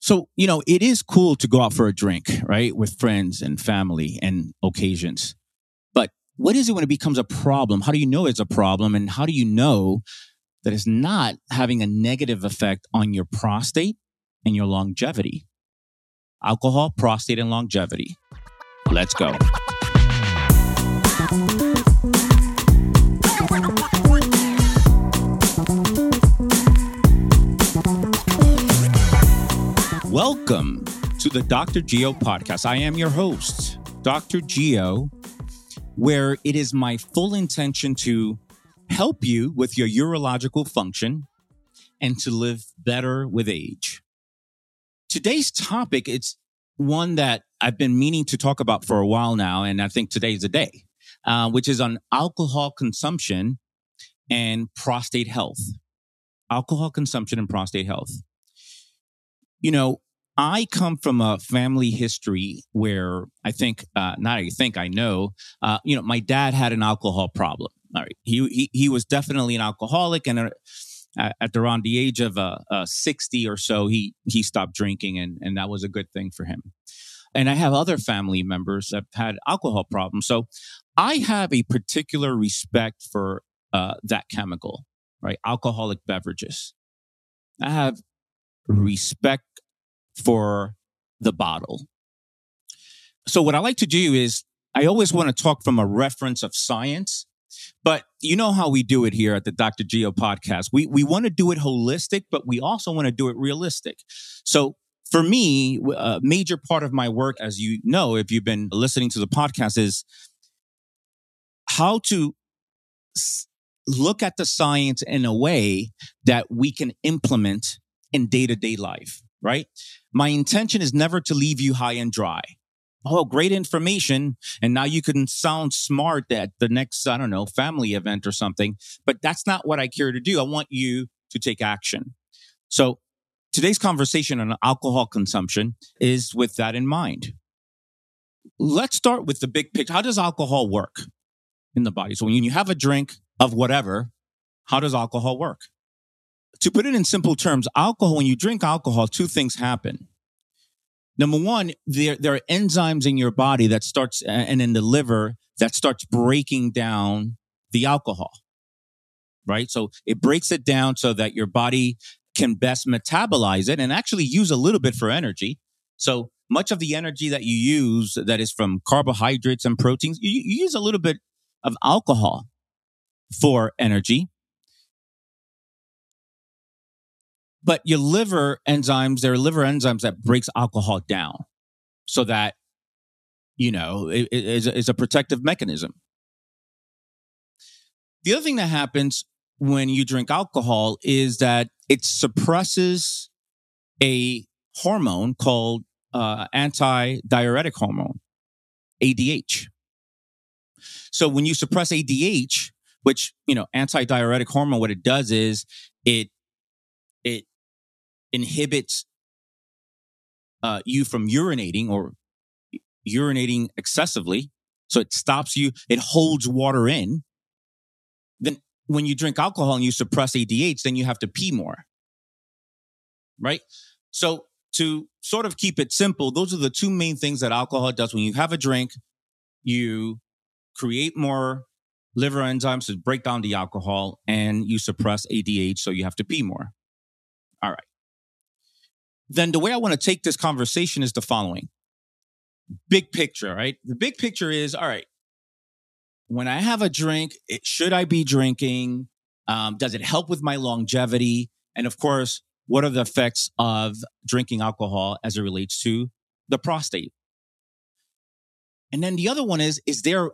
So, you know, it is cool to go out for a drink, right? With friends and family and occasions. But what is it when it becomes a problem? How do you know it's a problem? And how do you know that it's not having a negative effect on your prostate and your longevity? Alcohol, prostate, and longevity. Let's go. Welcome to the Dr. Geo podcast. I am your host, Dr. Geo, where it is my full intention to help you with your urological function and to live better with age. Today's topic, it's one that I've been meaning to talk about for a while now, and I think today's the day, uh, which is on alcohol consumption and prostate health. Alcohol consumption and prostate health you know, I come from a family history where I think, uh, not I think I know, uh, you know, my dad had an alcohol problem. All right. He, he, he was definitely an alcoholic and uh, at around the age of uh, uh, 60 or so, he, he stopped drinking and, and that was a good thing for him. And I have other family members that had alcohol problems. So I have a particular respect for uh, that chemical, right? Alcoholic beverages. I have respect for the bottle. So what I like to do is I always want to talk from a reference of science, but you know how we do it here at the Dr. Geo podcast. We, we want to do it holistic, but we also want to do it realistic. So for me, a major part of my work, as you know, if you've been listening to the podcast is how to look at the science in a way that we can implement in day to day life right? My intention is never to leave you high and dry. Oh, great information. And now you can sound smart at the next, I don't know, family event or something. But that's not what I care to do. I want you to take action. So today's conversation on alcohol consumption is with that in mind. Let's start with the big picture. How does alcohol work in the body? So when you have a drink of whatever, how does alcohol work? To put it in simple terms, alcohol, when you drink alcohol, two things happen. Number one, there, there are enzymes in your body that starts uh, and in the liver that starts breaking down the alcohol. Right. So it breaks it down so that your body can best metabolize it and actually use a little bit for energy. So much of the energy that you use that is from carbohydrates and proteins, you, you use a little bit of alcohol for energy. But your liver enzymes, there are liver enzymes that breaks alcohol down so that, you know, it, it is, is a protective mechanism. The other thing that happens when you drink alcohol is that it suppresses a hormone called uh, anti-diuretic hormone, ADH. So when you suppress ADH, which, you know, anti-diuretic hormone, what it does is it, it inhibits uh, you from urinating or urinating excessively. So it stops you, it holds water in. Then when you drink alcohol and you suppress ADH, then you have to pee more. Right? So to sort of keep it simple, those are the two main things that alcohol does. When you have a drink, you create more liver enzymes to break down the alcohol and you suppress ADH. So you have to pee more. All right then the way I want to take this conversation is the following big picture, right? The big picture is all right, when I have a drink, it, should I be drinking? Um, does it help with my longevity? And of course, what are the effects of drinking alcohol as it relates to the prostate? And then the other one is, is there,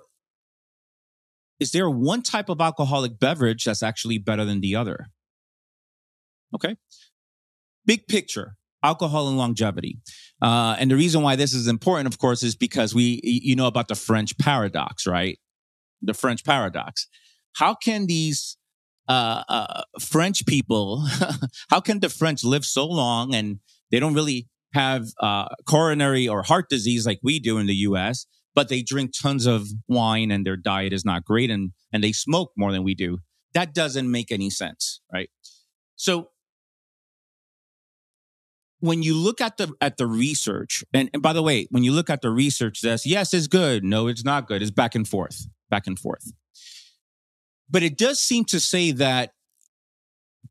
is there one type of alcoholic beverage that's actually better than the other? Okay. Big picture alcohol and longevity. Uh, and the reason why this is important, of course, is because we, you know, about the French paradox, right? The French paradox. How can these uh, uh, French people, how can the French live so long and they don't really have uh, coronary or heart disease like we do in the U.S., but they drink tons of wine and their diet is not great and and they smoke more than we do? That doesn't make any sense, right? So when you look at the at the research, and, and by the way, when you look at the research, that's yes, it's good. No, it's not good. It's back and forth, back and forth. But it does seem to say that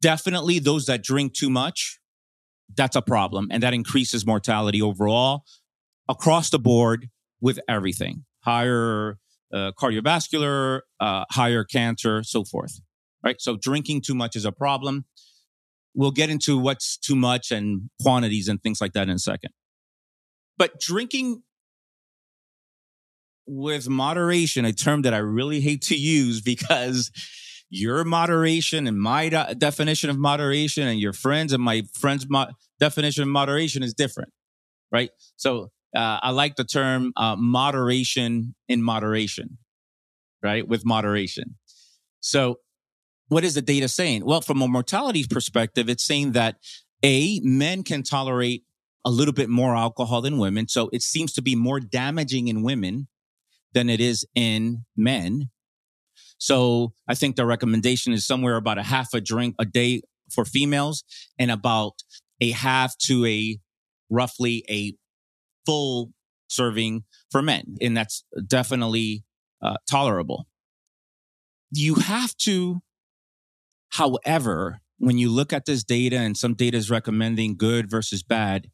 definitely those that drink too much, that's a problem, and that increases mortality overall across the board with everything. Higher uh, cardiovascular, uh, higher cancer, so forth. Right. So drinking too much is a problem we'll get into what's too much and quantities and things like that in a second. But drinking with moderation, a term that I really hate to use because your moderation and my de- definition of moderation and your friends and my friends' mo- definition of moderation is different, right? So uh, I like the term uh, moderation in moderation, right? With moderation. So what is the data saying? Well, from a mortality perspective, it's saying that A, men can tolerate a little bit more alcohol than women. So it seems to be more damaging in women than it is in men. So I think the recommendation is somewhere about a half a drink a day for females and about a half to a roughly a full serving for men. And that's definitely uh, tolerable. You have to However, when you look at this data and some data is recommending good versus bad,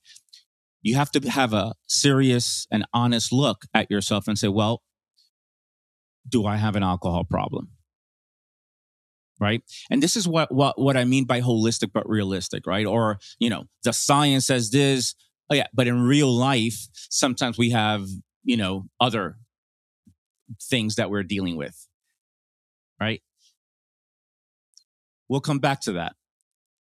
you have to have a serious and honest look at yourself and say, well, do I have an alcohol problem? Right. And this is what, what, what I mean by holistic, but realistic, right? Or, you know, the science says this. Oh, yeah. But in real life, sometimes we have, you know, other things that we're dealing with. Right. We'll come back to that.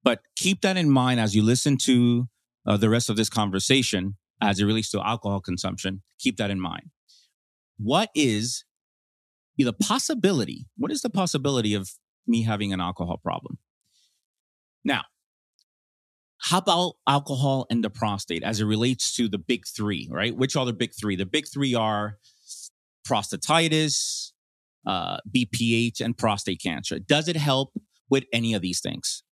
But keep that in mind as you listen to uh, the rest of this conversation as it relates to alcohol consumption. Keep that in mind. What is the possibility? What is the possibility of me having an alcohol problem? Now, how about alcohol and the prostate as it relates to the big three, right? Which are the big three? The big three are prostatitis, uh, BPH, and prostate cancer. Does it help with any of these things.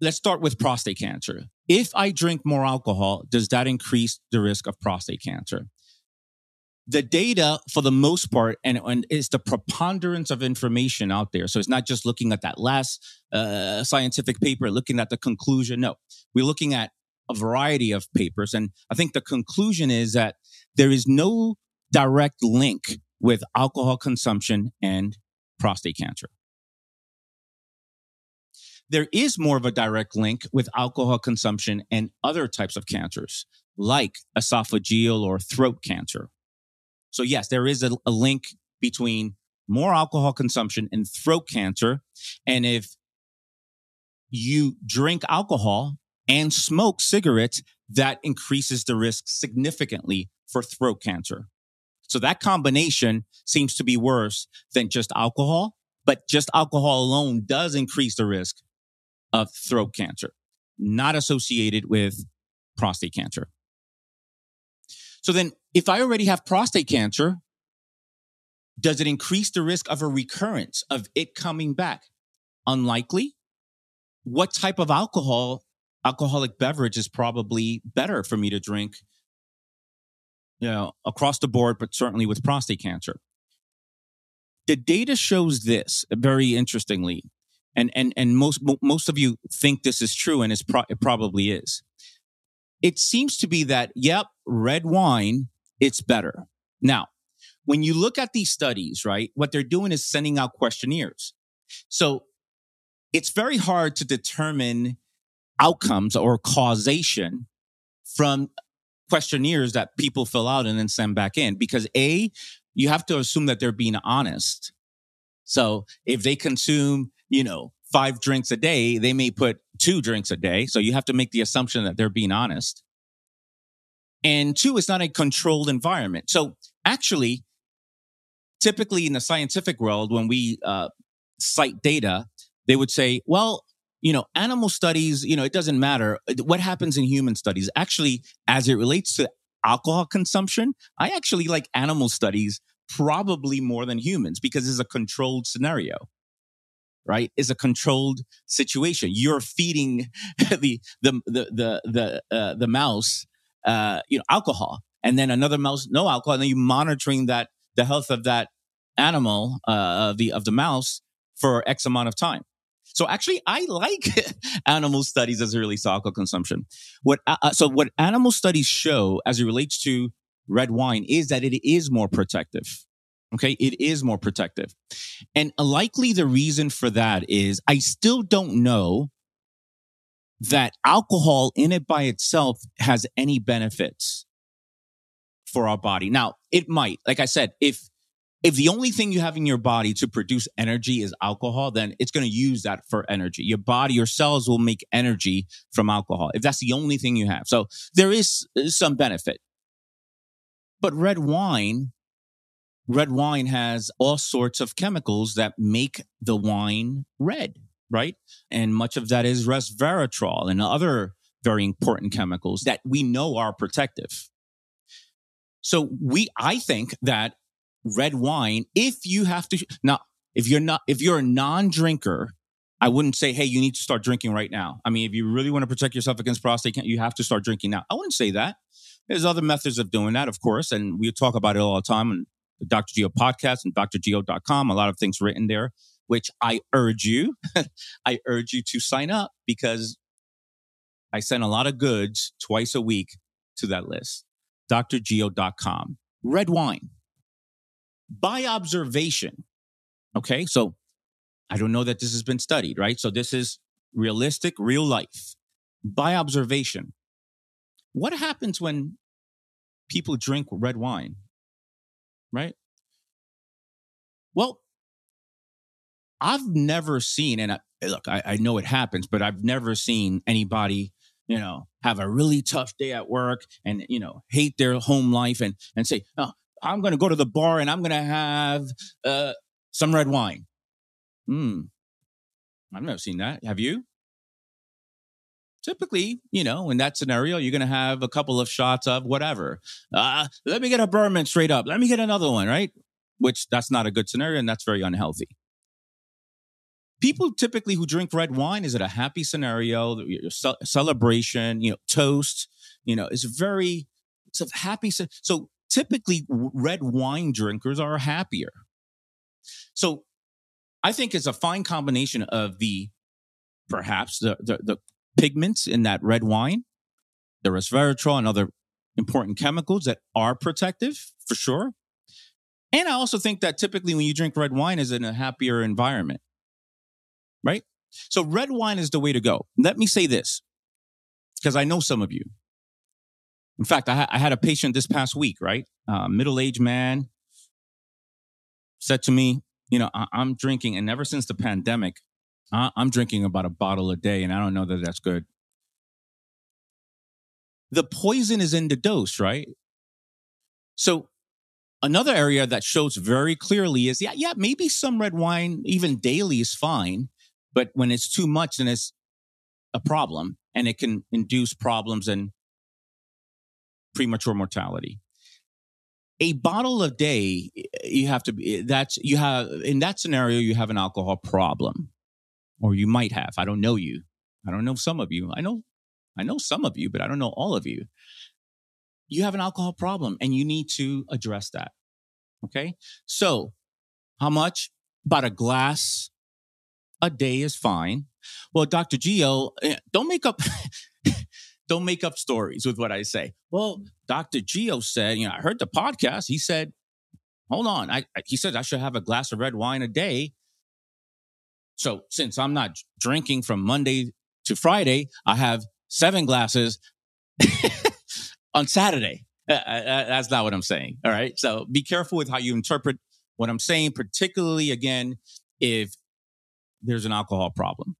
Let's start with prostate cancer. If I drink more alcohol, does that increase the risk of prostate cancer? The data, for the most part, and, and is the preponderance of information out there. So it's not just looking at that last uh, scientific paper, looking at the conclusion. No, we're looking at a variety of papers. And I think the conclusion is that there is no direct link with alcohol consumption and prostate cancer there is more of a direct link with alcohol consumption and other types of cancers, like esophageal or throat cancer. So, yes, there is a, a link between more alcohol consumption and throat cancer. And if you drink alcohol and smoke cigarettes, that increases the risk significantly for throat cancer. So that combination seems to be worse than just alcohol, but just alcohol alone does increase the risk of throat cancer, not associated with prostate cancer. So then, if I already have prostate cancer, does it increase the risk of a recurrence of it coming back? Unlikely. What type of alcohol, alcoholic beverage is probably better for me to drink, you know, across the board, but certainly with prostate cancer? The data shows this very interestingly and and and most most of you think this is true, and pro- it probably is. It seems to be that yep, red wine it's better. Now, when you look at these studies, right, what they're doing is sending out questionnaires. So it's very hard to determine outcomes or causation from questionnaires that people fill out and then send back in because a you have to assume that they're being honest so if they consume you know, five drinks a day, they may put two drinks a day. So you have to make the assumption that they're being honest. And two, it's not a controlled environment. So actually, typically in the scientific world, when we uh, cite data, they would say, well, you know, animal studies, you know, it doesn't matter what happens in human studies. Actually, as it relates to alcohol consumption, I actually like animal studies probably more than humans because it's a controlled scenario right, is a controlled situation. You're feeding the the the the the uh, the mouse, uh, you know, alcohol, and then another mouse no alcohol, and then you're monitoring that the health of that animal, uh, of the of the mouse for X amount of time. So actually, I like animal studies as it relates to alcohol consumption. What uh, uh, so what animal studies show as it relates to red wine is that it is more protective. Okay, it is more protective, and likely the reason for that is I still don't know that alcohol in it by itself has any benefits for our body. Now, it might, like I said, if if the only thing you have in your body to produce energy is alcohol, then it's going to use that for energy. Your body, your cells will make energy from alcohol if that's the only thing you have. So there is uh, some benefit. But red wine, red wine has all sorts of chemicals that make the wine red, right? And much of that is resveratrol and other very important chemicals that we know are protective. So we, I think that red wine if you have to now if you're not if you're a non-drinker i wouldn't say hey you need to start drinking right now i mean if you really want to protect yourself against prostate cancer you have to start drinking now i wouldn't say that there's other methods of doing that of course and we talk about it all the time on dr geo podcast and drgeo.com a lot of things written there which i urge you i urge you to sign up because i send a lot of goods twice a week to that list drgeo.com red wine by observation. Okay. So I don't know that this has been studied, right? So this is realistic, real life. By observation, what happens when people drink red wine, right? Well, I've never seen, and I, look, I, I know it happens, but I've never seen anybody you know, have a really tough day at work and, you know, hate their home life and, and say, oh, I'm going to go to the bar and I'm going to have uh, some red wine. Hmm. I've never seen that. Have you? Typically, you know, in that scenario, you're going to have a couple of shots of whatever. Uh, let me get a bourbon straight up. Let me get another one, right? Which that's not a good scenario and that's very unhealthy. People typically who drink red wine is it a happy scenario, celebration, you know, toast, you know, it's very, it's a happy. So typically red wine drinkers are happier. So I think it's a fine combination of the perhaps the, the, the pigments in that red wine, the resveratrol and other important chemicals that are protective for sure. And I also think that typically when you drink red wine is in a happier environment, right? So red wine is the way to go. Let me say this because I know some of you. In fact, I, ha- I had a patient this past week, right? Uh, Middle aged man said to me, You know, I- am drinking, and ever since the pandemic, I'm drinking about a bottle a day, and I don't know that that's good. The poison is in the dose, right? So, another area that shows very clearly is yeah, yeah, maybe some red wine, even daily, is fine. But when it's too much, then it's a problem and it can induce problems and premature mortality. A bottle a day, eh, you have to be, eh, that's, you have, in that scenario, you have an alcohol problem, or you might have. I don't know you. I don't know some of you. I know, I know some of you, but I don't know all of you. You have an alcohol problem and you need to address that. Okay. So how much? About a glass a day is fine. Well, Dr. Geo, eh, don't make up, don't make up stories with what I say. Well, Dr. Geo said, you know, I heard the podcast. He said, hold on. I, I, he said I should have a glass of red wine a day. So since I'm not drinking from Monday to Friday, I have seven glasses on Saturday. Uh, uh, uh, that's not what I'm saying. All right. So be careful with how you interpret what I'm saying, particularly again, if there's an alcohol problem.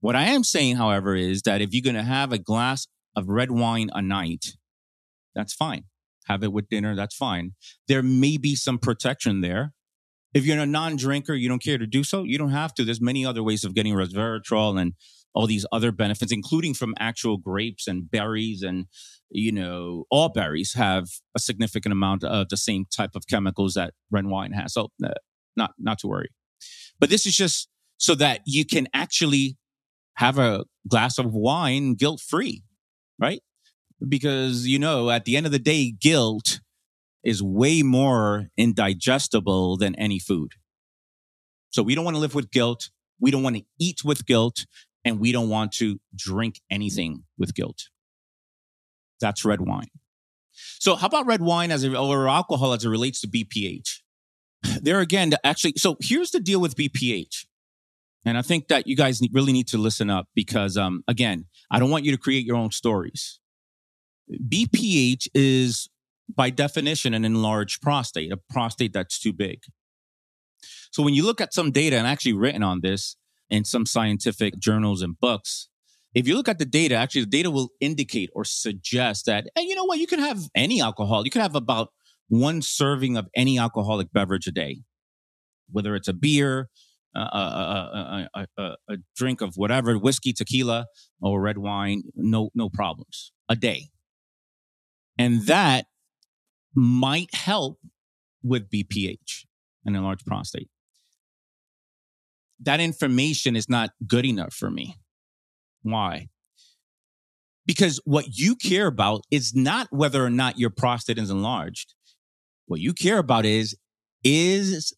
What I am saying, however, is that if you're going to have a glass of red wine a night, that's fine. Have it with dinner, that's fine. There may be some protection there. If you're a non-drinker, you don't care to do so, you don't have to. There's many other ways of getting resveratrol and all these other benefits, including from actual grapes and berries and, you know, all berries have a significant amount of the same type of chemicals that red wine has. So uh, not, not to worry. But this is just so that you can actually have a glass of wine guilt free, right? Because, you know, at the end of the day, guilt is way more indigestible than any food. So we don't want to live with guilt. We don't want to eat with guilt and we don't want to drink anything with guilt. That's red wine. So how about red wine as a, or alcohol as it relates to BPH? There again, actually, so here's the deal with BPH. And I think that you guys really need to listen up because, um, again, I don't want you to create your own stories. BPH is by definition an enlarged prostate, a prostate that's too big. So when you look at some data and actually written on this in some scientific journals and books, if you look at the data, actually the data will indicate or suggest that, hey, you know what, you can have any alcohol. You can have about one serving of any alcoholic beverage a day, whether it's a beer, a, a, a, a, drink of whatever, whiskey, tequila, or red wine, no, no problems a day. And that might help with BPH, and enlarged prostate. That information is not good enough for me. Why? Because what you care about is not whether or not your prostate is enlarged. What you care about is, is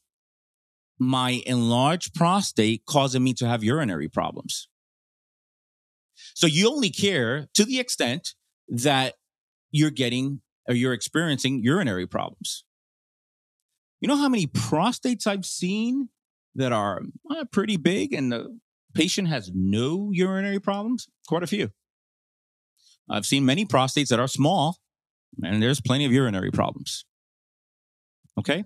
my enlarged prostate causing me to have urinary problems? So you only care to the extent that you're getting or you're experiencing urinary problems. You know how many prostates I've seen that are uh, pretty big and the patient has no urinary problems? Quite a few. I've seen many prostates that are small and there's plenty of urinary problems. Okay.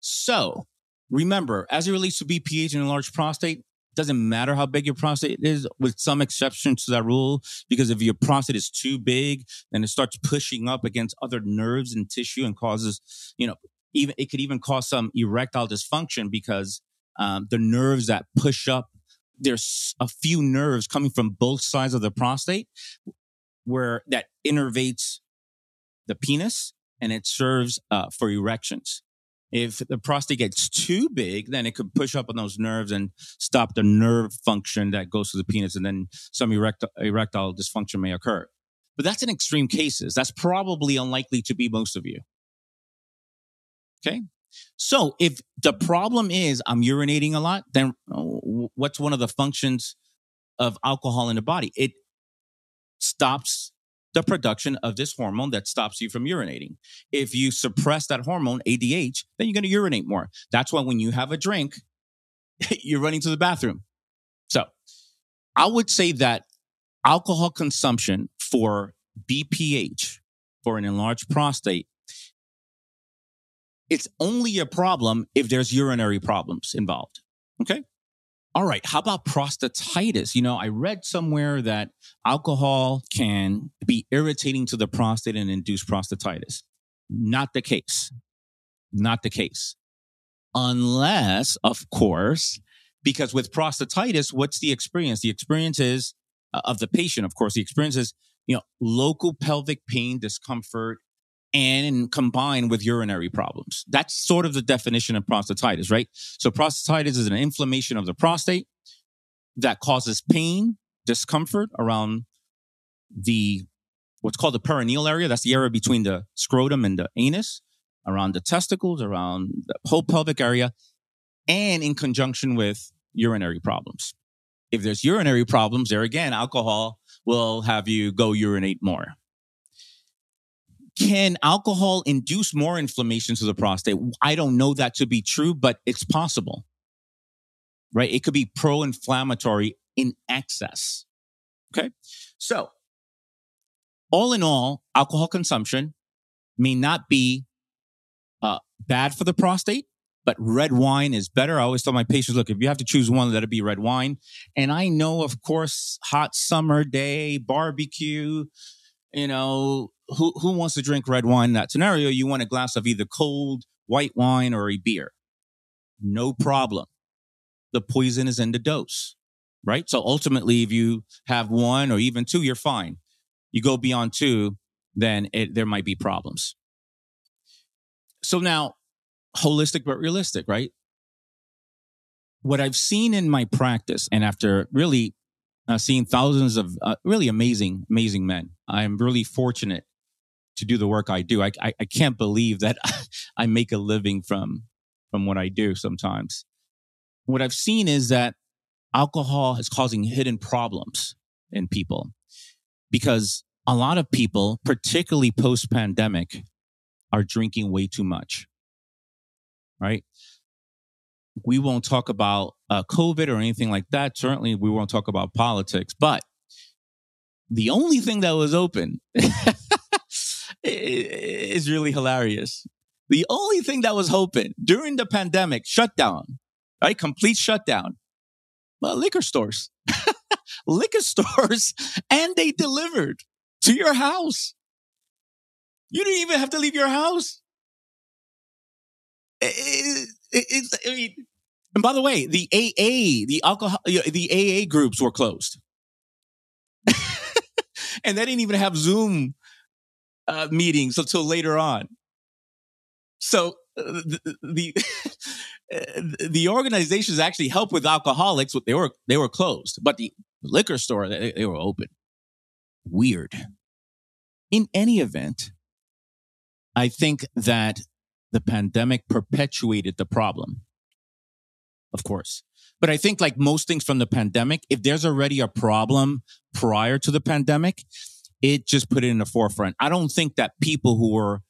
So remember, as it relates to BPH and enlarged prostate, doesn't matter how big your prostate is, with some exceptions to that rule, because if your prostate is too big, then it starts pushing up against other nerves and tissue and causes, you know, even it could even cause some erectile dysfunction because um, the nerves that push up, there's a few nerves coming from both sides of the prostate where that innervates the penis and it serves uh, for erections. If the prostate gets too big, then it could push up on those nerves and stop the nerve function that goes to the penis, and then some erectile, dysfunction may occur. But that's in extreme cases. That's probably unlikely to be most of you. Okay. So if the problem is I'm urinating a lot, then uh, what's one of the functions of alcohol in the body? It stops the production of this hormone that stops you from urinating. If you suppress that hormone, ADH, then you're going to urinate more. That's why when you have a drink, you're running to the bathroom. So I would say that alcohol consumption for BPH, for an enlarged prostate, it's only a problem if there's urinary problems involved. Okay. All right. How about prostatitis? You know, I read somewhere that alcohol can be irritating to the prostate and induce prostatitis. Not the case. Not the case. Unless, of course, because with prostatitis, what's the experience? The experience is uh, of the patient, of course, the experience is, you know, local pelvic pain, discomfort, and combined with urinary problems. That's sort of the definition of prostatitis, right? So prostatitis is an inflammation of the prostate that causes pain, discomfort around the what's called the perineal area. That's the area between the scrotum and the anus, around the testicles, around the whole pelvic area, and in conjunction with urinary problems. If there's urinary problems, there again, alcohol will have you go urinate more. Can alcohol induce more inflammation to the prostate? I don't know that to be true, but it's possible, right? It could be pro inflammatory in excess. Okay. So, all in all, alcohol consumption may not be uh, bad for the prostate, but red wine is better. I always tell my patients, look, if you have to choose one, let it be red wine. And I know, of course, hot summer day, barbecue, you know, who, who wants to drink red wine in that scenario? You want a glass of either cold white wine or a beer. No problem. The poison is in the dose, right? So ultimately, if you have one or even two, you're fine. You go beyond two, then it, there might be problems. So now, holistic but realistic, right? what I've seen in my practice, and after really uh, seeing thousands of uh, really amazing, amazing men, I'm really fortunate to do the work I do. I, I, I can't believe that I make a living from from what I do sometimes. What I've seen is that alcohol is causing hidden problems in people because a lot of people, particularly post pandemic, are drinking way too much. Right? We won't talk about uh, COVID or anything like that. Certainly, we won't talk about politics. But the only thing that was open is really hilarious. The only thing that was open during the pandemic shutdown, right? Complete shutdown. Well, liquor stores, liquor stores, and they delivered to your house. You didn't even have to leave your house. It, it, it, I mean, and by the way, the AA, the alcohol, the AA groups were closed. and they didn't even have Zoom uh, meetings until later on. So uh, the the, the organizations actually help with alcoholics. They were they were closed, but the liquor store they, they were open. Weird. In any event, I think that the pandemic perpetuated the problem. Of course. But I think like most things from the pandemic, if there's already a problem prior to the pandemic, it just put it in the forefront. I don't think that people who were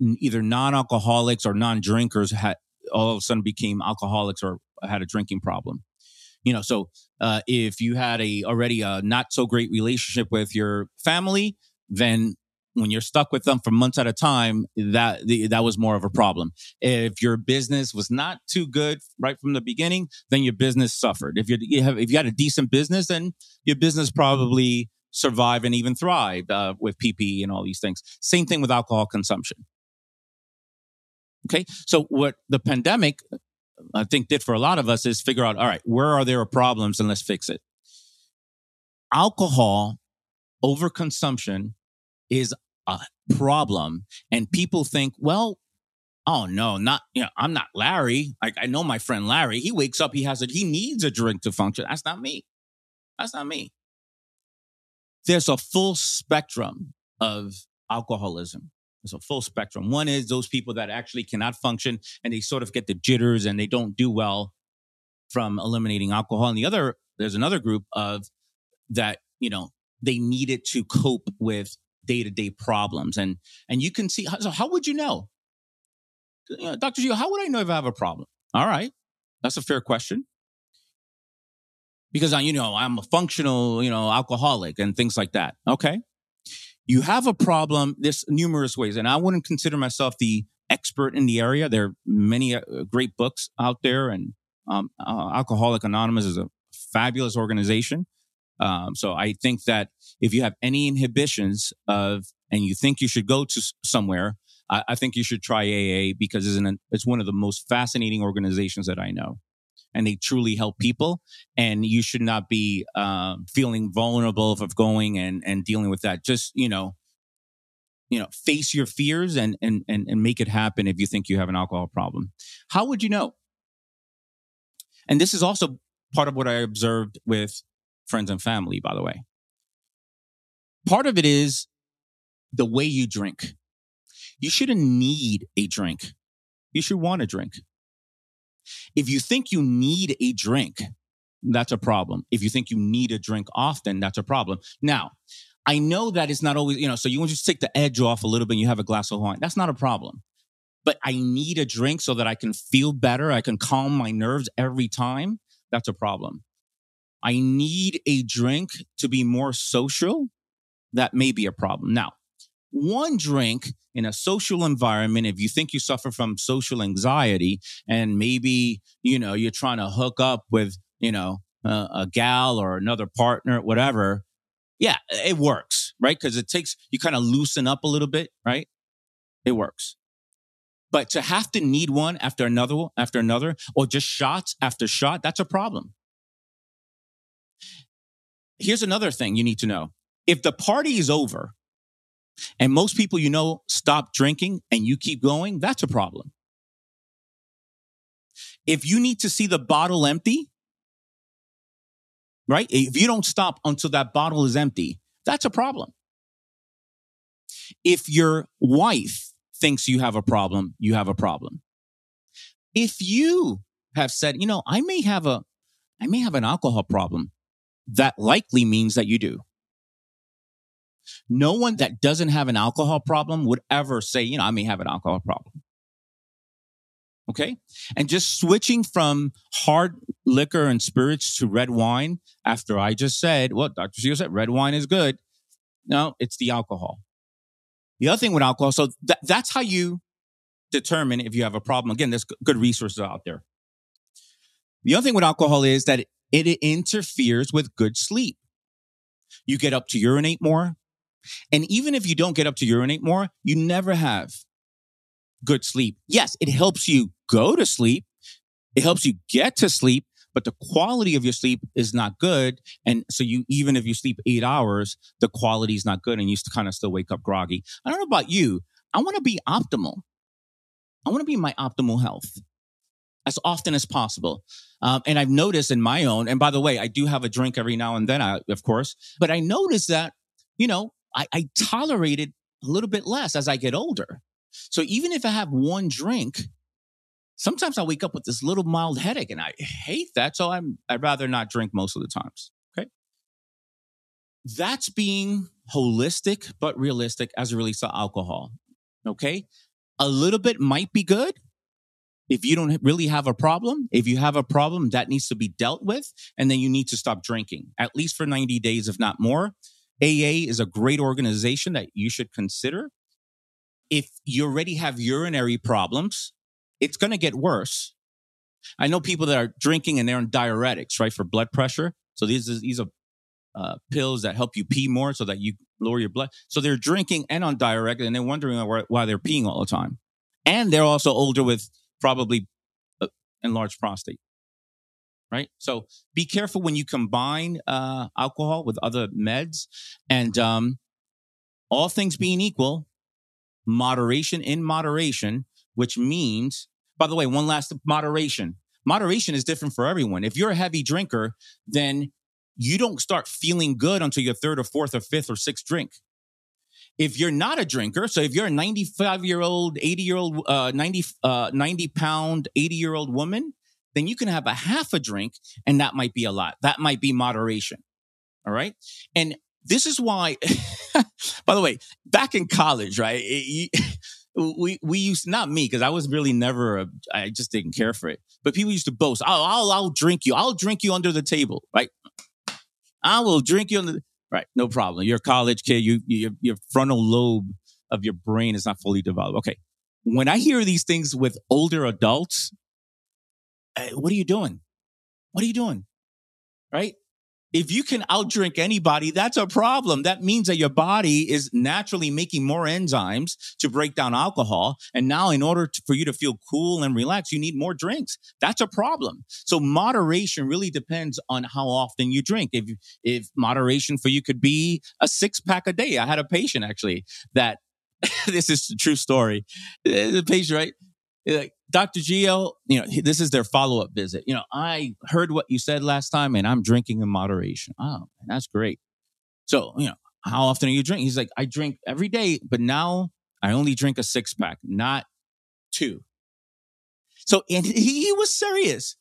either non-alcoholics or non-drinkers had all of a sudden became alcoholics or had a drinking problem. You know, so uh, if you had a already a not so great relationship with your family, then when you're stuck with them for months at a time, that that was more of a problem. If your business was not too good right from the beginning, then your business suffered. If you have if you had a decent business, then your business probably survived and even thrive uh, with PPE and all these things. Same thing with alcohol consumption. Okay, so what the pandemic I think did for a lot of us is figure out, all right, where are there problems and let's fix it. Alcohol overconsumption is a problem. And people think, well, oh no, not, you know, I'm not Larry. Like I know my friend Larry. He wakes up, he has a, he needs a drink to function. That's not me. That's not me. There's a full spectrum of alcoholism. There's a full spectrum. One is those people that actually cannot function and they sort of get the jitters and they don't do well from eliminating alcohol. And the other, there's another group of that, you know, they needed to cope with day to day problems. And, and you can see, so how would you know? You know Dr. Geo, how would I know if I have a problem? All right. That's a fair question. Because I, you know, I'm a functional, you know, alcoholic and things like that. Okay. You have a problem. There's numerous ways. And I wouldn't consider myself the expert in the area. There are many uh, great books out there and, um, uh, Alcoholic Anonymous is a fabulous organization. Um, so I think that if you have any inhibitions of, and you think you should go to somewhere, I, I think you should try AA because it's, an, it's one of the most fascinating organizations that I know. And they truly help people. And you should not be um, feeling vulnerable of going and, and dealing with that. Just, you know, you know, face your fears and, and, and, and make it happen if you think you have an alcohol problem. How would you know? And this is also part of what I observed with friends and family, by the way. Part of it is the way you drink. You shouldn't need a drink. You should want a drink. If you think you need a drink, that's a problem. If you think you need a drink often, that's a problem. Now, I know that it's not always, you know, so you want to just take the edge off a little bit and you have a glass of wine. That's not a problem. But I need a drink so that I can feel better. I can calm my nerves every time. That's a problem. I need a drink to be more social, that may be a problem. Now, one drink in a social environment, if you think you suffer from social anxiety and maybe, you know, you're trying to hook up with, you know, uh, a gal or another partner, whatever. Yeah, it works, right? Because it takes, you kind of loosen up a little bit, right? It works. But to have to need one after another, after another, or just shots after shot, that's a problem. Here's another thing you need to know. If the party is over and most people you know stop drinking and you keep going, that's a problem. If you need to see the bottle empty, right? If you don't stop until that bottle is empty, that's a problem. If your wife thinks you have a problem, you have a problem. If you have said, you know, I may have a, I may have an alcohol problem, that likely means that you do. No one that doesn't have an alcohol problem would ever say, you know, I may have an alcohol problem. Okay. And just switching from hard liquor and spirits to red wine after I just said, well, Dr. Geo said red wine is good. No, it's the alcohol. The other thing with alcohol, so th- that's how you determine if you have a problem. Again, there's good resources out there. The other thing with alcohol is that it interferes with good sleep. You get up to urinate more. And even if you don't get up to urinate more, you never have good sleep. Yes, it helps you go to sleep. It helps you get to sleep, but the quality of your sleep is not good. And so you, even if you sleep eight hours, the quality is not good and you kind of still wake up groggy. I don't know about you. I want to be optimal. I want to be in my optimal health as often as possible. Um, and I've noticed in my own, and by the way, I do have a drink every now and then, I, of course, but I noticed that, you know, I, I tolerate it a little bit less as I get older. So even if I have one drink, sometimes I wake up with this little mild headache and I hate that. So I'm, I'd rather not drink most of the times. Okay. That's being holistic, but realistic as it relates to alcohol. Okay. A little bit might be good if you don't really have a problem. If you have a problem that needs to be dealt with, and then you need to stop drinking at least for 90 days, if not more. AA is a great organization that you should consider. If you already have urinary problems, it's going to get worse. I know people that are drinking and they're on diuretics, right, for blood pressure. So these are, these are uh, pills that help you pee more so that you lower your blood. So they're drinking and on diuretic and they're wondering why they're peeing all the time. And they're also older with probably uh, enlarged prostate. Right. So be careful when you combine uh, alcohol with other meds and um, all things being equal, moderation in moderation which means, by the way, one last moderation. Moderation is different for everyone. If you're a heavy drinker, then you don't start feeling good until your third or fourth or fifth or sixth drink. If you're not a drinker, so if you're a 95 year old, 80 year old, uh, 90, uh, 90 pound, 80 year old woman, then you can have a half a drink and that might be a lot. That might be moderation. All right. And this is why, by the way, back in college, right? It, we we used not me because I was really never a, I just didn't care for it. But people used to boast, "I'll I'll, I'll drink you. I'll drink you under the table." Right? I will drink you under. The, right? No problem. You're a college kid. You, you your frontal lobe of your brain is not fully developed. Okay. When I hear these things with older adults, what are you doing? What are you doing? Right? if you can outdrink anybody, that's a problem. That means that your body is naturally making more enzymes to break down alcohol. And now, in order to, for you to feel cool and relaxed, you need more drinks. That's a problem. So moderation really depends on how often you drink. If, if moderation for you could be a six pack a day. I had a patient actually that this is a true story. The patient, right? Like, Dr. Geo, you know, this is their follow up visit. You know, I heard what you said last time and I'm drinking in moderation. Oh, that's great. So, you know, how often are you drinking? He's like, I drink every day, but now I only drink a six pack, not two. So, and he, he was serious.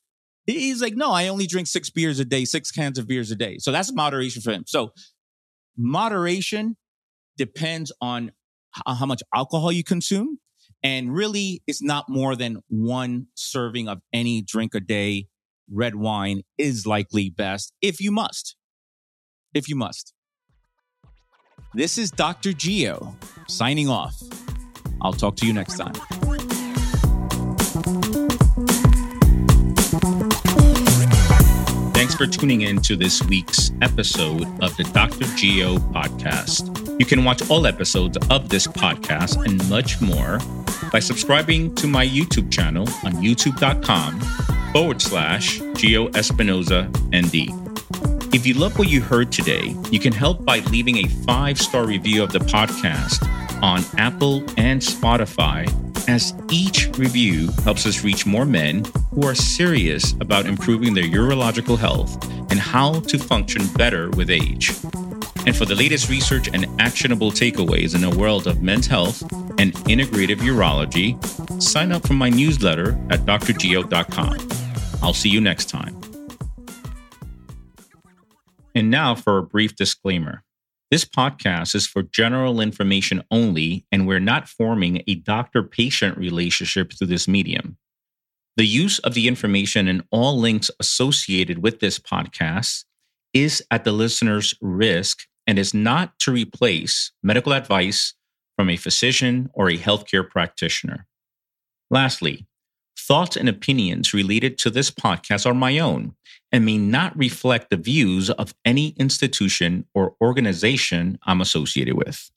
He's like, no, I only drink six beers a day, six cans of beers a day. So that's moderation for him. So moderation depends on how much alcohol you consume and really, it's not more than one serving of any drink a day. Red wine is likely best if you must. If you must. This is Dr. Geo signing off. I'll talk to you next time. Thanks for tuning in to this week's episode of the Dr. Geo podcast. You can watch all episodes of this podcast and much more by subscribing to my YouTube channel on youtube.com forward slash Geo Espinosa ND. If you love what you heard today, you can help by leaving a five star review of the podcast on Apple and Spotify as each review helps us reach more men who are serious about improving their urological health and how to function better with age. And for the latest research and actionable takeaways in the world of men's health and integrative urology, sign up for my newsletter at drgeo.com. I'll see you next time. And now for a brief disclaimer. This podcast is for general information only, and we're not forming a doctor patient relationship through this medium. The use of the information and all links associated with this podcast is at the listener's risk and is not to replace medical advice from a physician or a healthcare practitioner. Lastly, thoughts and opinions related to this podcast are my own and may not reflect the views of any institution or organization I'm associated with.